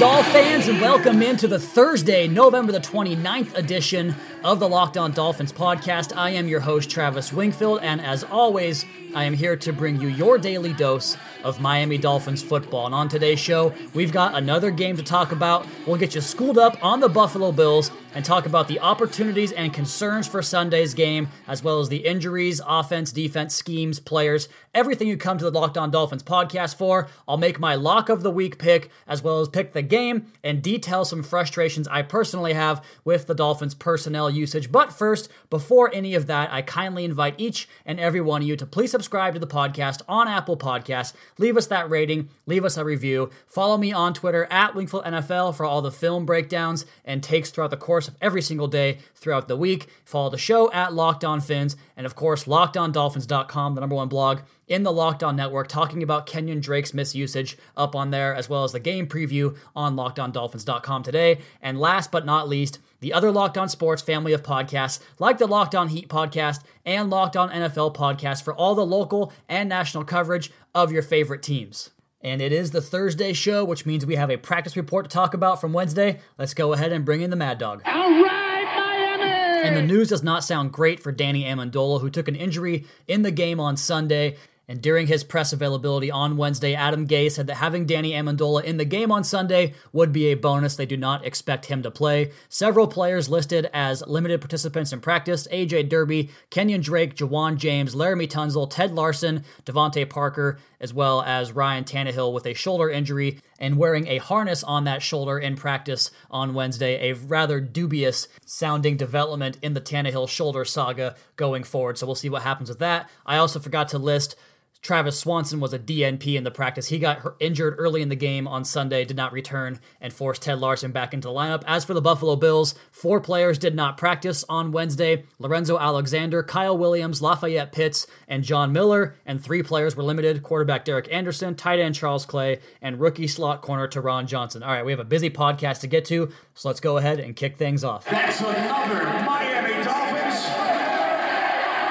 Doll fans, and welcome into the Thursday, November the 29th edition of the Locked On Dolphins podcast. I am your host, Travis Wingfield, and as always, I am here to bring you your daily dose of Miami Dolphins football. And on today's show, we've got another game to talk about. We'll get you schooled up on the Buffalo Bills and talk about the opportunities and concerns for Sunday's game, as well as the injuries, offense, defense, schemes, players, everything you come to the Locked On Dolphins podcast for. I'll make my lock of the week pick, as well as pick the game and detail some frustrations I personally have with the Dolphins personnel usage. But first, before any of that, I kindly invite each and every one of you to please subscribe to the podcast on Apple Podcasts. Leave us that rating, leave us a review. Follow me on Twitter at Wingfield NFL for all the film breakdowns and takes throughout the course of every single day throughout the week. Follow the show at Locked On Phins, and of course, LockedOnDolphins.com, the number one blog in the Locked On Network, talking about Kenyon Drake's misusage up on there, as well as the game preview on LockedOnDolphins.com today. And last but not least, the other Locked On Sports family of podcasts, like the Locked On Heat podcast and Locked On NFL podcast, for all the local and national coverage of your favorite teams. And it is the Thursday show, which means we have a practice report to talk about from Wednesday. Let's go ahead and bring in the Mad Dog. All right! And the news does not sound great for Danny Amendola, who took an injury in the game on Sunday. And during his press availability on Wednesday, Adam Gase said that having Danny Amendola in the game on Sunday would be a bonus. They do not expect him to play. Several players listed as limited participants in practice AJ Derby, Kenyon Drake, Ja'Wuan James, Laremy Tunsil, Ted Larsen, DeVante Parker, as well as Ryan Tannehill with a shoulder injury and wearing a harness on that shoulder in practice on Wednesday. A rather dubious sounding development in the Tannehill shoulder saga going forward. So we'll see what happens with that. I also forgot to list Travis Swanson was a DNP in the practice. He got injured early in the game on Sunday, did not return, and forced Ted Larsen back into the lineup. As for the Buffalo Bills, four players did not practice on Wednesday Lorenzo Alexander, Kyle Williams, Lafayette Pitts, and John Miller, and three players were limited quarterback Derek Anderson, tight end Charles Clay, and rookie slot corner Taron Johnson. All right, we have a busy podcast to get to, so let's go ahead and kick things off. That's another Miami Dolphins.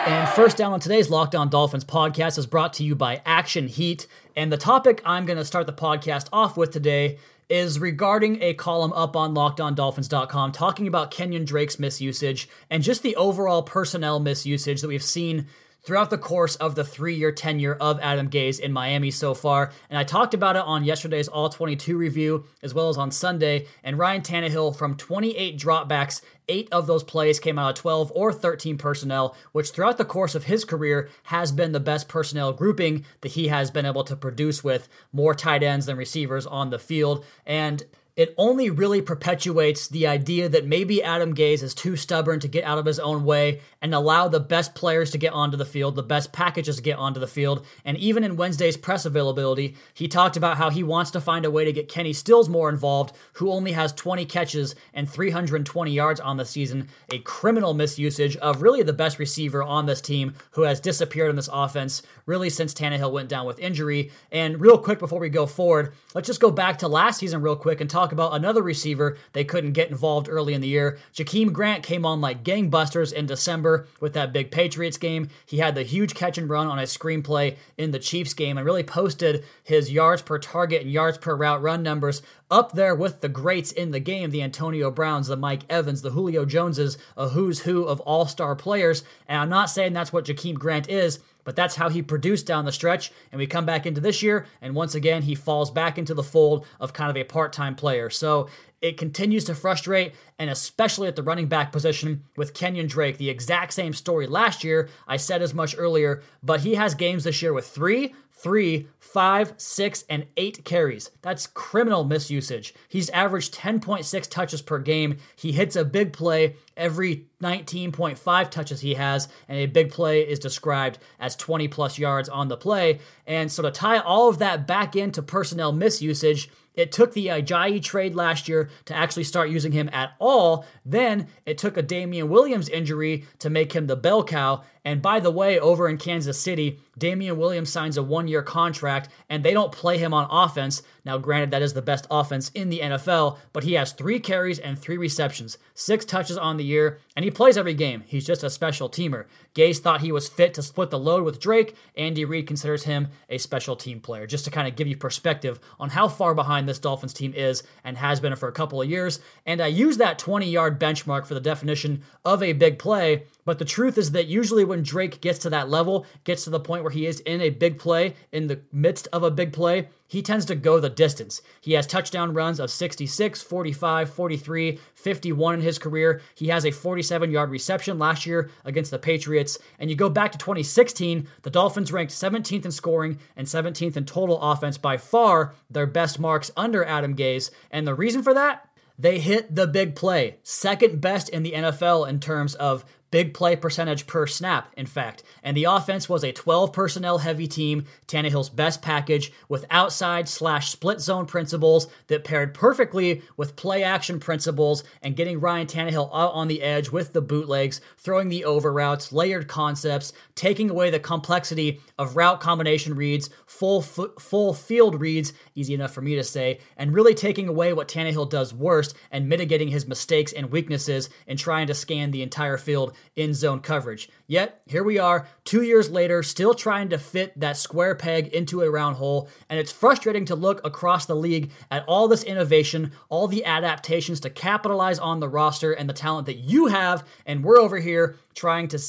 And first down on today's Locked On Dolphins podcast is brought to you by Action Heat. And the topic I'm going to start the podcast off with today is regarding a column up on lockedondolphins.com talking about Kenyon Drake's misusage and just the overall personnel misusage that we've seen throughout the course of the three year tenure of Adam Gase in Miami so far. And I talked about it on yesterday's All 22 review, as well as on Sunday. And Ryan Tannehill, from 28 dropbacks, eight of those plays came out of 12 or 13 personnel, which throughout the course of his career has been the best personnel grouping that he has been able to produce with more tight ends than receivers on the field. And it only really perpetuates the idea that maybe Adam Gase is too stubborn to get out of his own way and allow the best players to get onto the field, the best packages to get onto the field. And even in Wednesday's press availability, he talked about how he wants to find a way to get Kenny Stills more involved, who only has 20 catches and 320 yards on the season, a criminal misusage of really the best receiver on this team who has disappeared in this offense really since Tannehill went down with injury. And real quick before we go forward, let's just go back to last season real quick and talk about another receiver they couldn't get involved early in the year. Jakeem Grant came on like gangbusters in December with that big Patriots game. He had the huge catch and run on a screenplay in the Chiefs game and really posted his yards per target and yards per route run numbers up there with the greats in the game the Antonio Browns, the Mike Evans, the Julio Joneses, a who's who of all star players. And I'm not saying that's what Jakeem Grant is, but that's how he produced down the stretch. And we come back into this year, and once again, he falls back into the fold of kind of a part time player. So it continues to frustrate, and especially at the running back position with Kenyon Drake. The exact same story last year. I said as much earlier, but he has games this year with three, three, five, six, and eight carries. That's criminal misusage. He's averaged 10.6 touches per game. He hits a big play every 19.5 touches he has, and a big play is described as 20 plus yards on the play. And so to tie all of that back into personnel misusage, it took the Ajayi trade last year to actually start using him at all. Then it took a Damien Williams injury to make him the bell cow. And by the way, over in Kansas City, Damien Williams signs a one year contract and they don't play him on offense. Now, granted, that is the best offense in the NFL, but he has three carries and three receptions, six touches on the year, and he plays every game. He's just a special teamer. Gase thought he was fit to split the load with Drake. Andy Reid considers him a special team player, just to kind of give you perspective on how far behind this Dolphins team is and has been for a couple of years. And I use that 20 yard benchmark for the definition of a big play but the truth is that usually when Drake gets to that level, gets to the point where he is in a big play, in the midst of a big play, he tends to go the distance. He has touchdown runs of 66, 45, 43, 51 in his career. He has a 47 yard reception last year against the Patriots. And you go back to 2016, the Dolphins ranked 17th in scoring and 17th in total offense, by far their best marks under Adam Gase. And the reason for that? They hit the big play, second best in the NFL in terms of big play percentage per snap, in fact. And the offense was a 12 personnel heavy team, Tannehill's best package, with outside slash split zone principles that paired perfectly with play action principles and getting Ryan Tannehill out on the edge with the bootlegs, throwing the over routes, layered concepts, taking away the complexity of route combination reads, full full field reads, easy enough for me to say, and really taking away what Tannehill does worst and mitigating his mistakes and weaknesses in trying to scan the entire field in zone coverage. Yet, here we are, two years later, still trying to fit that square peg into a round hole, and it's frustrating to look across the league at all this innovation, all the adaptations to capitalize on the roster and the talent that you have, and we're over here trying to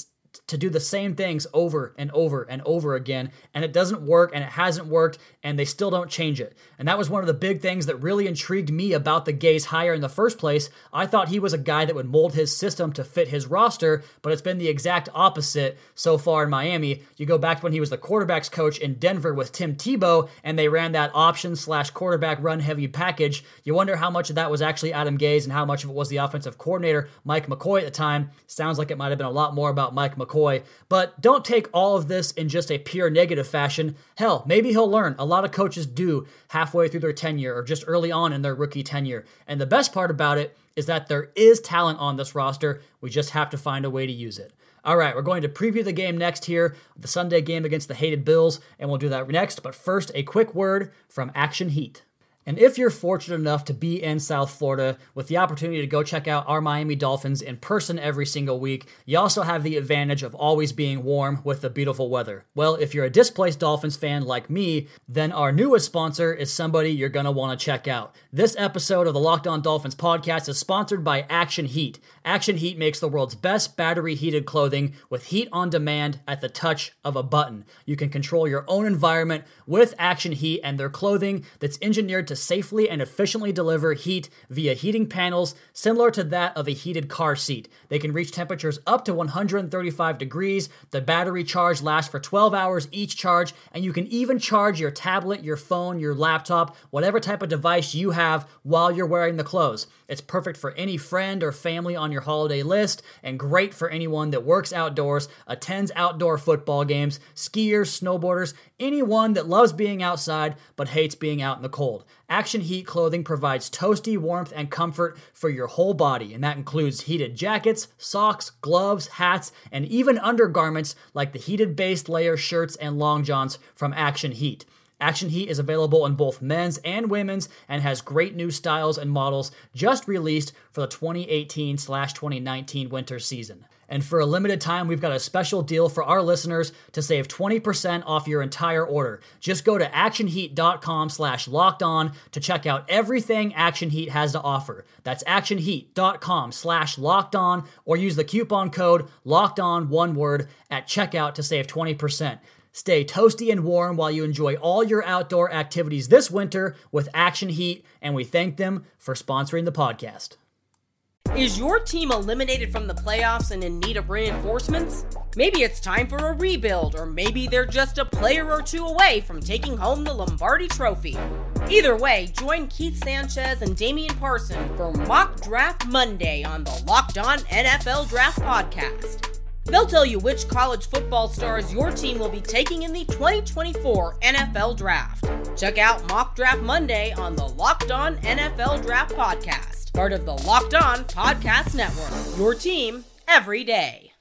to do the same things over and over and over again, and it doesn't work and it hasn't worked, and they still don't change it. And that was one of the big things that really intrigued me about the Gase hire in the first place. I thought he was a guy that would mold his system to fit his roster, but it's been the exact opposite so far in Miami. You go back to when he was the quarterbacks coach in Denver with Tim Tebow, and they ran that option slash quarterback run heavy package. You wonder how much of that was actually Adam Gase and how much of it was the offensive coordinator, Mike McCoy, at the time. Sounds like it might have been a lot more about Mike McCoy. But don't take all of this in just a pure negative fashion. Hell, maybe he'll learn. A lot of coaches do halfway through their tenure or just early on in their rookie tenure. And the best part about it is that there is talent on this roster. We just have to find a way to use it. All right, we're going to preview the game next here, the Sunday game against the hated Bills, and we'll do that next. But first, a quick word from Action Heat. And if you're fortunate enough to be in South Florida with the opportunity to go check out our Miami Dolphins in person every single week, you also have the advantage of always being warm with the beautiful weather. Well, if you're a displaced Dolphins fan like me, then our newest sponsor is somebody you're going to want to check out. This episode of the Locked On Dolphins podcast is sponsored by Action Heat. Action Heat makes the world's best battery heated clothing with heat on demand at the touch of a button. You can control your own environment with Action Heat and their clothing that's engineered to safely and efficiently deliver heat via heating panels similar to that of a heated car seat. They can reach temperatures up to 135 degrees. The battery charge lasts for 12 hours each charge, and you can even charge your tablet, your phone, your laptop, whatever type of device you have while you're wearing the clothes. It's perfect for any friend or family on your holiday list, and great for anyone that works outdoors, attends outdoor football games, skiers, snowboarders, anyone that loves being outside but hates being out in the cold. Action Heat clothing provides toasty warmth and comfort for your whole body, and that includes heated jackets, socks, gloves, hats, and even undergarments like the heated base layer shirts and long johns from Action Heat. Action Heat is available in both men's and women's and has great new styles and models just released for the 2018 2019 winter season. And for a limited time, we've got a special deal for our listeners to save 20% off your entire order. Just go to actionheat.com slash locked on to check out everything Action Heat has to offer. That's actionheat.com slash locked on or use the coupon code locked on one word at checkout to save 20%. Stay toasty and warm while you enjoy all your outdoor activities this winter with Action Heat, and we thank them for sponsoring the podcast. Is your team eliminated from the playoffs and in need of reinforcements? Maybe it's time for a rebuild, or maybe they're just a player or two away from taking home the Lombardi Trophy. Either way, join Keith Sanchez and Damian Parson for Mock Draft Monday on the Locked On NFL Draft Podcast. They'll tell you which college football stars your team will be taking in the 2024 NFL Draft. Check out Mock Draft Monday on the Locked On NFL Draft Podcast, part of the Locked On Podcast Network. Your team every day.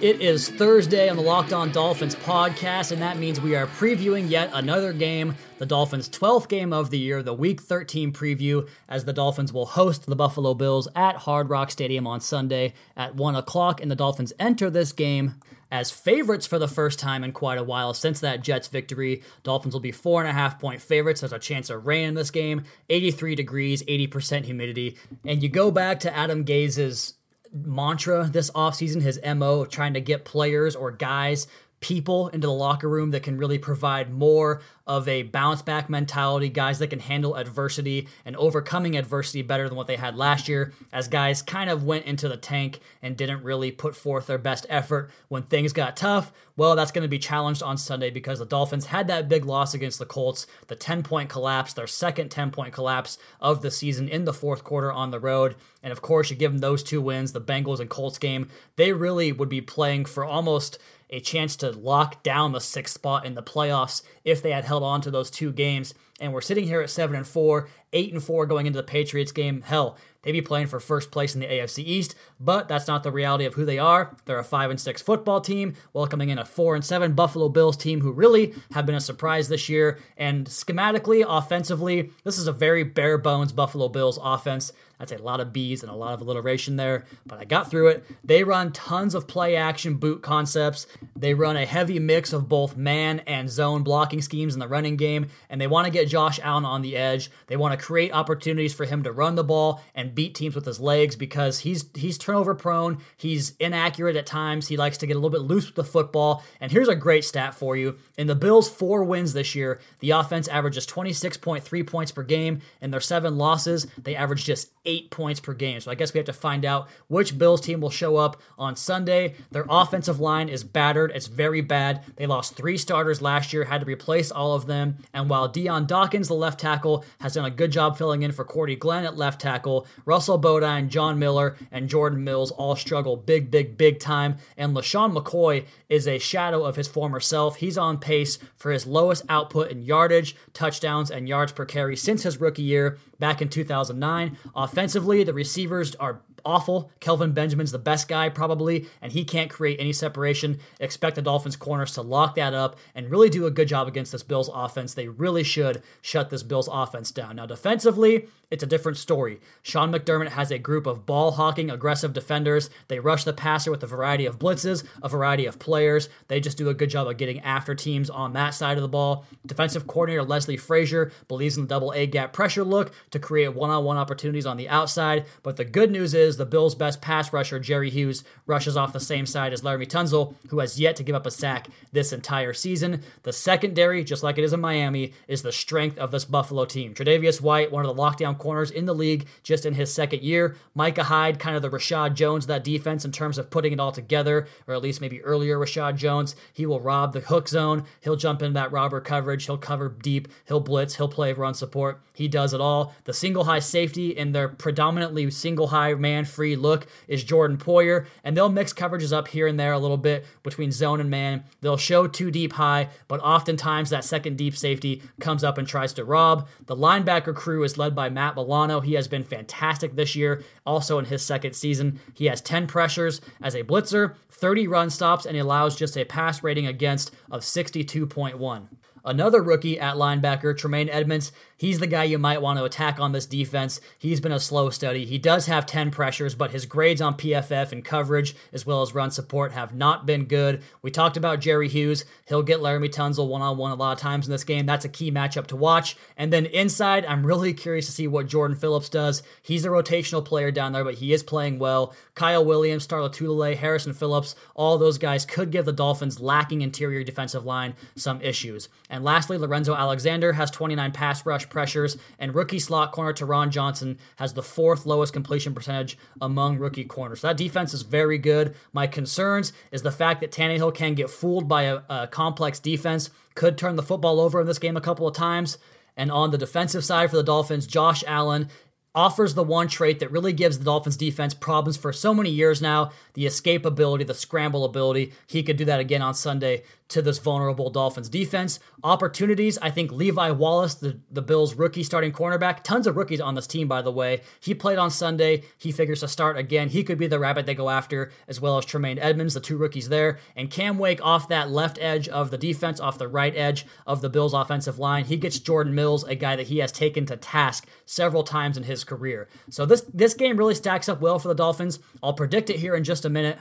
It is Thursday on the Locked On Dolphins podcast, and that means we are previewing yet another game, the Dolphins' 12th game of the year, the Week 13 preview, as the Dolphins will host the Buffalo Bills at Hard Rock Stadium on Sunday at 1 o'clock, and the Dolphins enter this game as favorites for the first time in quite a while since that Jets victory. Dolphins will be four and a half point favorites. There's a chance of rain in this game, 83 degrees, 80% humidity. And you go back to Adam Gase's mantra this offseason, his MO, trying to get players or guys, people into the locker room that can really provide more of a bounce back mentality, guys that can handle adversity and overcoming adversity better than what they had last year, as guys kind of went into the tank and didn't really put forth their best effort when things got tough. Well, that's going to be challenged on Sunday because the Dolphins had that big loss against the Colts, the 10 point collapse, their second 10 point collapse of the season in the fourth quarter on the road. And of course, you give them those two wins, the Bengals and Colts game, they really would be playing for almost a chance to lock down the sixth spot in the playoffs if they had held on to those two games. And we're sitting here at seven and four, eight and four going into the Patriots game. Hell, they'd be playing for first place in the AFC East, but that's not the reality of who they are. They're a five and six football team, welcoming in a four and seven Buffalo Bills team who really have been a surprise this year. And schematically, offensively, this is a very bare bones Buffalo Bills offense. That's a lot of B's and a lot of alliteration there, but I got through it. They run tons of play action boot concepts. They run a heavy mix of both man and zone blocking schemes in the running game, and they want to get Josh Allen on the edge. They want to create opportunities for him to run the ball and beat teams with his legs because he's he's turnover prone. He's inaccurate at times. He likes to get a little bit loose with the football. And here's a great stat for you. In the Bills' four wins this year, the offense averages 26.3 points per game. In their seven losses, they average just eight points per game. So I guess we have to find out which Bills team will show up on Sunday. Their offensive line is battered. It's very bad. They lost three starters last year, had to replace all of them. And while Dion Dawkins, the left tackle, has done a good job filling in for Cordy Glenn at left tackle, Russell Bodine, John Miller, and Jordan Mills all struggle big, big, big time. And LeSean McCoy is a shadow of his former self. He's on pace for his lowest output in yardage, touchdowns, and yards per carry since his rookie year back in 2009. Offensively, the receivers are awful. Kelvin Benjamin's the best guy, probably, and he can't create any separation. Expect the Dolphins' corners to lock that up and really do a good job against this Bills offense. They really should shut this Bills offense down. Now, defensively, it's a different story. Sean McDermott has a group of ball hawking, aggressive defenders. They rush the passer with a variety of blitzes, a variety of players. They just do a good job of getting after teams on that side of the ball. Defensive coordinator Leslie Frazier believes in the double A gap pressure look to create one on one opportunities on the outside. But the good news is the Bills' best pass rusher, Jerry Hughes, rushes off the same side as Laremy Tunsil, who has yet to give up a sack this entire season. The secondary, just like it is in Miami, is the strength of this Buffalo team. Tre'Davious White, one of the lockdown corners in the league just in his second year. Micah Hyde, kind of the Reshad Jones of that defense in terms of putting it all together, or at least maybe earlier Reshad Jones. He will rob the hook zone. He'll jump in that robber coverage. He'll cover deep. He'll blitz. He'll play run support. He does it all. The single high safety in their predominantly single high man free look is Jordan Poyer, and they'll mix coverages up here and there a little bit between zone and man. They'll show two deep high, but oftentimes that second deep safety comes up and tries to rob. The linebacker crew is led by Matt Milano. He has been fantastic this year, also in his second season. He has 10 pressures as a blitzer, 30 run stops, and allows just a pass rating against of 62.1. another rookie at linebacker, Tremaine Edmunds, He's the guy you might want to attack on this defense. He's been a slow study. He does have 10 pressures, but his grades on PFF and coverage, as well as run support, have not been good. We talked about Jerry Hughes. He'll get Laremy Tunsil one on one a lot of times in this game. That's a key matchup to watch. And then inside, I'm really curious to see what Jordan Phillips does. He's a rotational player down there, but he is playing well. Kyle Williams, Star Lotulelei, Harrison Phillips, all those guys could give the Dolphins lacking interior defensive line some issues. And lastly, Lorenzo Alexander has 29 pass rush pressures, and rookie slot corner Taron Johnson has the fourth lowest completion percentage among rookie corners. So that defense is very good. My concerns is the fact that Tannehill can get fooled by a, a complex defense, could turn the football over in this game a couple of times. And on the defensive side for the Dolphins, Josh Allen offers the one trait that really gives the Dolphins defense problems for so many years now the escape ability, the scramble ability. He could do that again on Sunday to this vulnerable Dolphins defense. Opportunities, I think Levi Wallace, the, the Bills' rookie starting cornerback, tons of rookies on this team, by the way. He played on Sunday. He figures to start again. He could be the rabbit they go after, as well as Tremaine Edmunds, the two rookies there. And Cam Wake off that left edge of the defense, off the right edge of the Bills' offensive line. He gets Jordan Mills, a guy that he has taken to task several times in his career. So this, this game really stacks up well for the Dolphins. I'll predict it here in just a minute.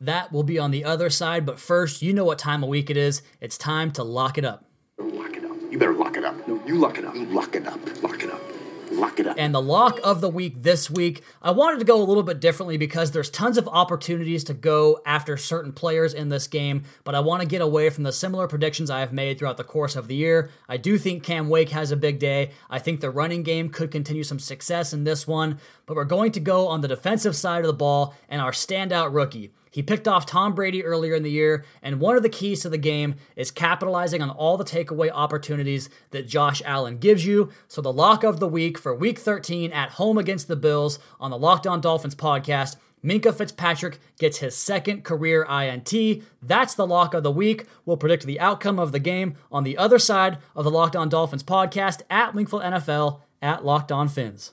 That will be on the other side, but first, you know what time of week it is. It's time to lock it up. Lock it up. You better lock it up. No, you lock it up. You lock it up. Lock it up. Lock it up. And the lock of the week this week, I wanted to go a little bit differently because there's tons of opportunities to go after certain players in this game, but I want to get away from the similar predictions I have made throughout the course of the year. I do think Cam Wake has a big day. I think the running game could continue some success in this one, but we're going to go on the defensive side of the ball and our standout rookie. He picked off Tom Brady earlier in the year, and one of the keys to the game is capitalizing on all the takeaway opportunities that Josh Allen gives you. So, the lock of the week for week 13 at home against the Bills on the Locked On Dolphins podcast. Minkah Fitzpatrick gets his second career INT. That's the lock of the week. We'll predict the outcome of the game on the other side of the Locked On Dolphins podcast at Wingfield NFL at Locked On Phins.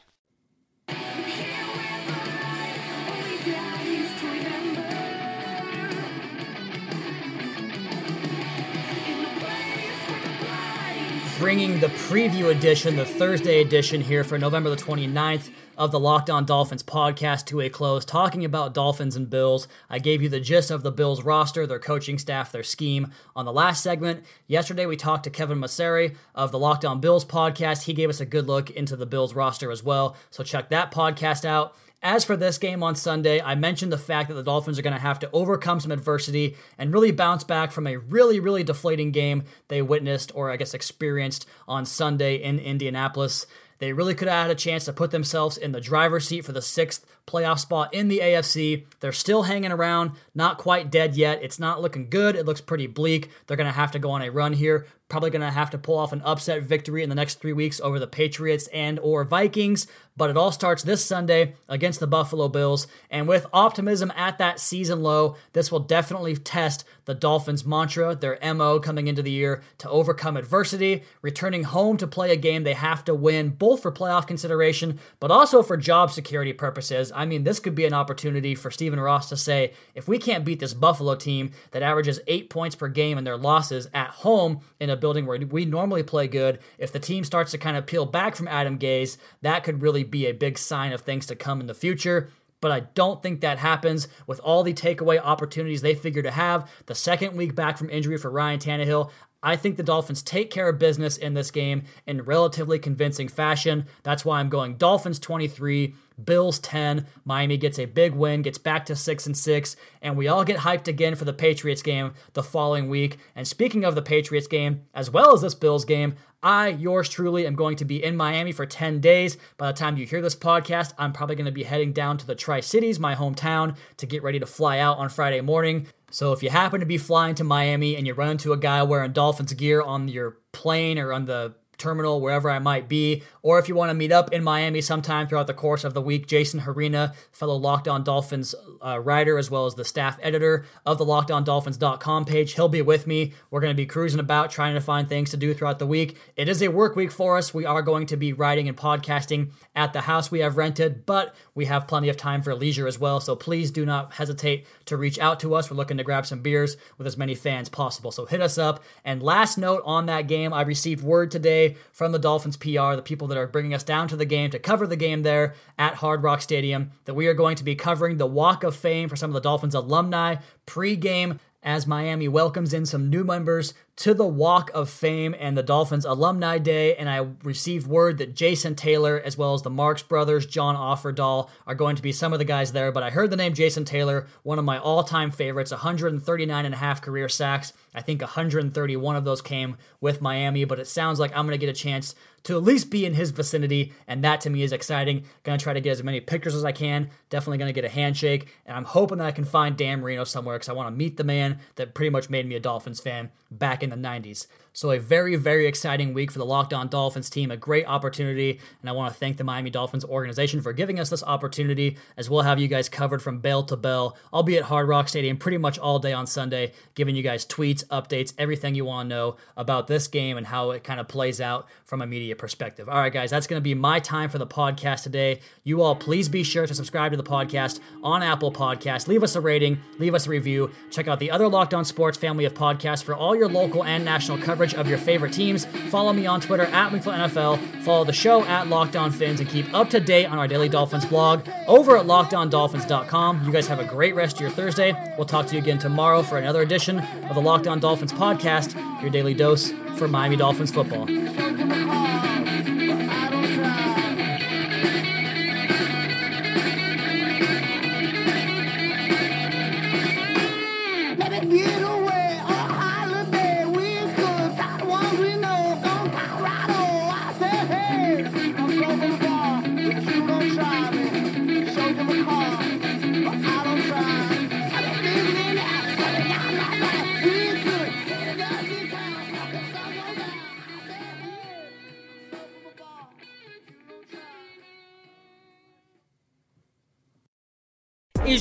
Bringing the preview edition, the Thursday edition here for November the 29th of the Locked On Dolphins podcast to a close, talking about Dolphins and Bills. I gave you the gist of the Bills roster, their coaching staff, their scheme on the last segment. Yesterday, we talked to Kevin Masseri of the Locked On Bills podcast. He gave us a good look into the Bills roster as well. So check that podcast out. As for this game on Sunday, I mentioned the fact that the Dolphins are going to have to overcome some adversity and really bounce back from a really, really deflating game they witnessed or I guess experienced on Sunday in Indianapolis. They really could have had a chance to put themselves in the driver's seat for the sixth playoff spot in the AFC. They're still hanging around, not quite dead yet. It's not looking good. It looks pretty bleak. They're going to have to go on a run here. Probably going to have to pull off an upset victory in the next three weeks over the Patriots and or Vikings. But it all starts this Sunday against the Buffalo Bills. And with optimism at that season low, this will definitely test the Dolphins' mantra, their MO coming into the year to overcome adversity, returning home to play a game they have to win, both for playoff consideration, but also for job security purposes. I mean, this could be an opportunity for Stephen Ross to say, if we can't beat this Buffalo team that averages eight points per game in their losses at home in a building where we normally play good, if the team starts to kind of peel back from Adam Gase, that could really be a big sign of things to come in the future. but I don't think that happens with all the takeaway opportunities they figure to have. The second week back from injury for Ryan Tannehill, I think the Dolphins take care of business in this game in relatively convincing fashion. That's why I'm going Dolphins 23, Bills 10. Miami gets a big win, gets back to 6 and 6, and we all get hyped again for the Patriots game the following week. And speaking of the Patriots game, as well as this Bills game, I, yours truly, am going to be in Miami for 10 days. By the time you hear this podcast, I'm probably going to be heading down to the Tri Cities, my hometown, to get ready to fly out on Friday morning. So if you happen to be flying to Miami and you run into a guy wearing Dolphins gear on your plane or on the terminal, wherever I might be, or if you want to meet up in Miami sometime throughout the course of the week, Jason Harina, fellow Locked On Dolphins uh, writer, as well as the staff editor of the LockedOnDolphins.com page, he'll be with me. We're going to be cruising about trying to find things to do throughout the week. It is a work week for us. We are going to be writing and podcasting at the house we have rented, but we have plenty of time for leisure as well. So please do not hesitate to reach out to us. We're looking to grab some beers with as many fans possible. So hit us up. And last note on that game, I received word today from the Dolphins PR, the people that are bringing us down to the game to cover the game there at Hard Rock Stadium, that we are going to be covering the Walk of Fame for some of the Dolphins alumni pre-game as Miami welcomes in some new members to the Walk of Fame and the Dolphins Alumni Day. And I received word that Jason Taylor, as well as the Marks brothers, John Offerdahl, are going to be some of the guys there. But I heard the name Jason Taylor, one of my all time favorites, 139 and a half career sacks. I think 131 of those came with Miami, but it sounds like I'm going to get a chance to at least be in his vicinity, and that to me is exciting. Gonna try to get as many pictures as I can. Definitely gonna get a handshake, and I'm hoping that I can find Dan Marino somewhere because I want to meet the man that pretty much made me a Dolphins fan back in the 90s. So, a very, very exciting week for the Locked On Dolphins team. A great opportunity. And I want to thank the Miami Dolphins organization for giving us this opportunity, as we'll have you guys covered from bell to bell. I'll be at Hard Rock Stadium pretty much all day on Sunday, giving you guys tweets, updates, everything you want to know about this game and how it kind of plays out from a media perspective. All right, guys, that's going to be my time for the podcast today. You all, please be sure to subscribe to the podcast on Apple Podcasts. Leave us a rating, leave us a review. Check out the other Locked On Sports family of podcasts for all your local and national coverage of your favorite teams. Follow me on Twitter at Wingfield NFL. Follow the show at Locked and keep up to date on our Daily Dolphins blog over at LockedOnDolphins.com. You guys have a great rest of your Thursday. We'll talk to you again tomorrow for another edition of the Locked On Dolphins podcast, your daily dose for Miami Dolphins football.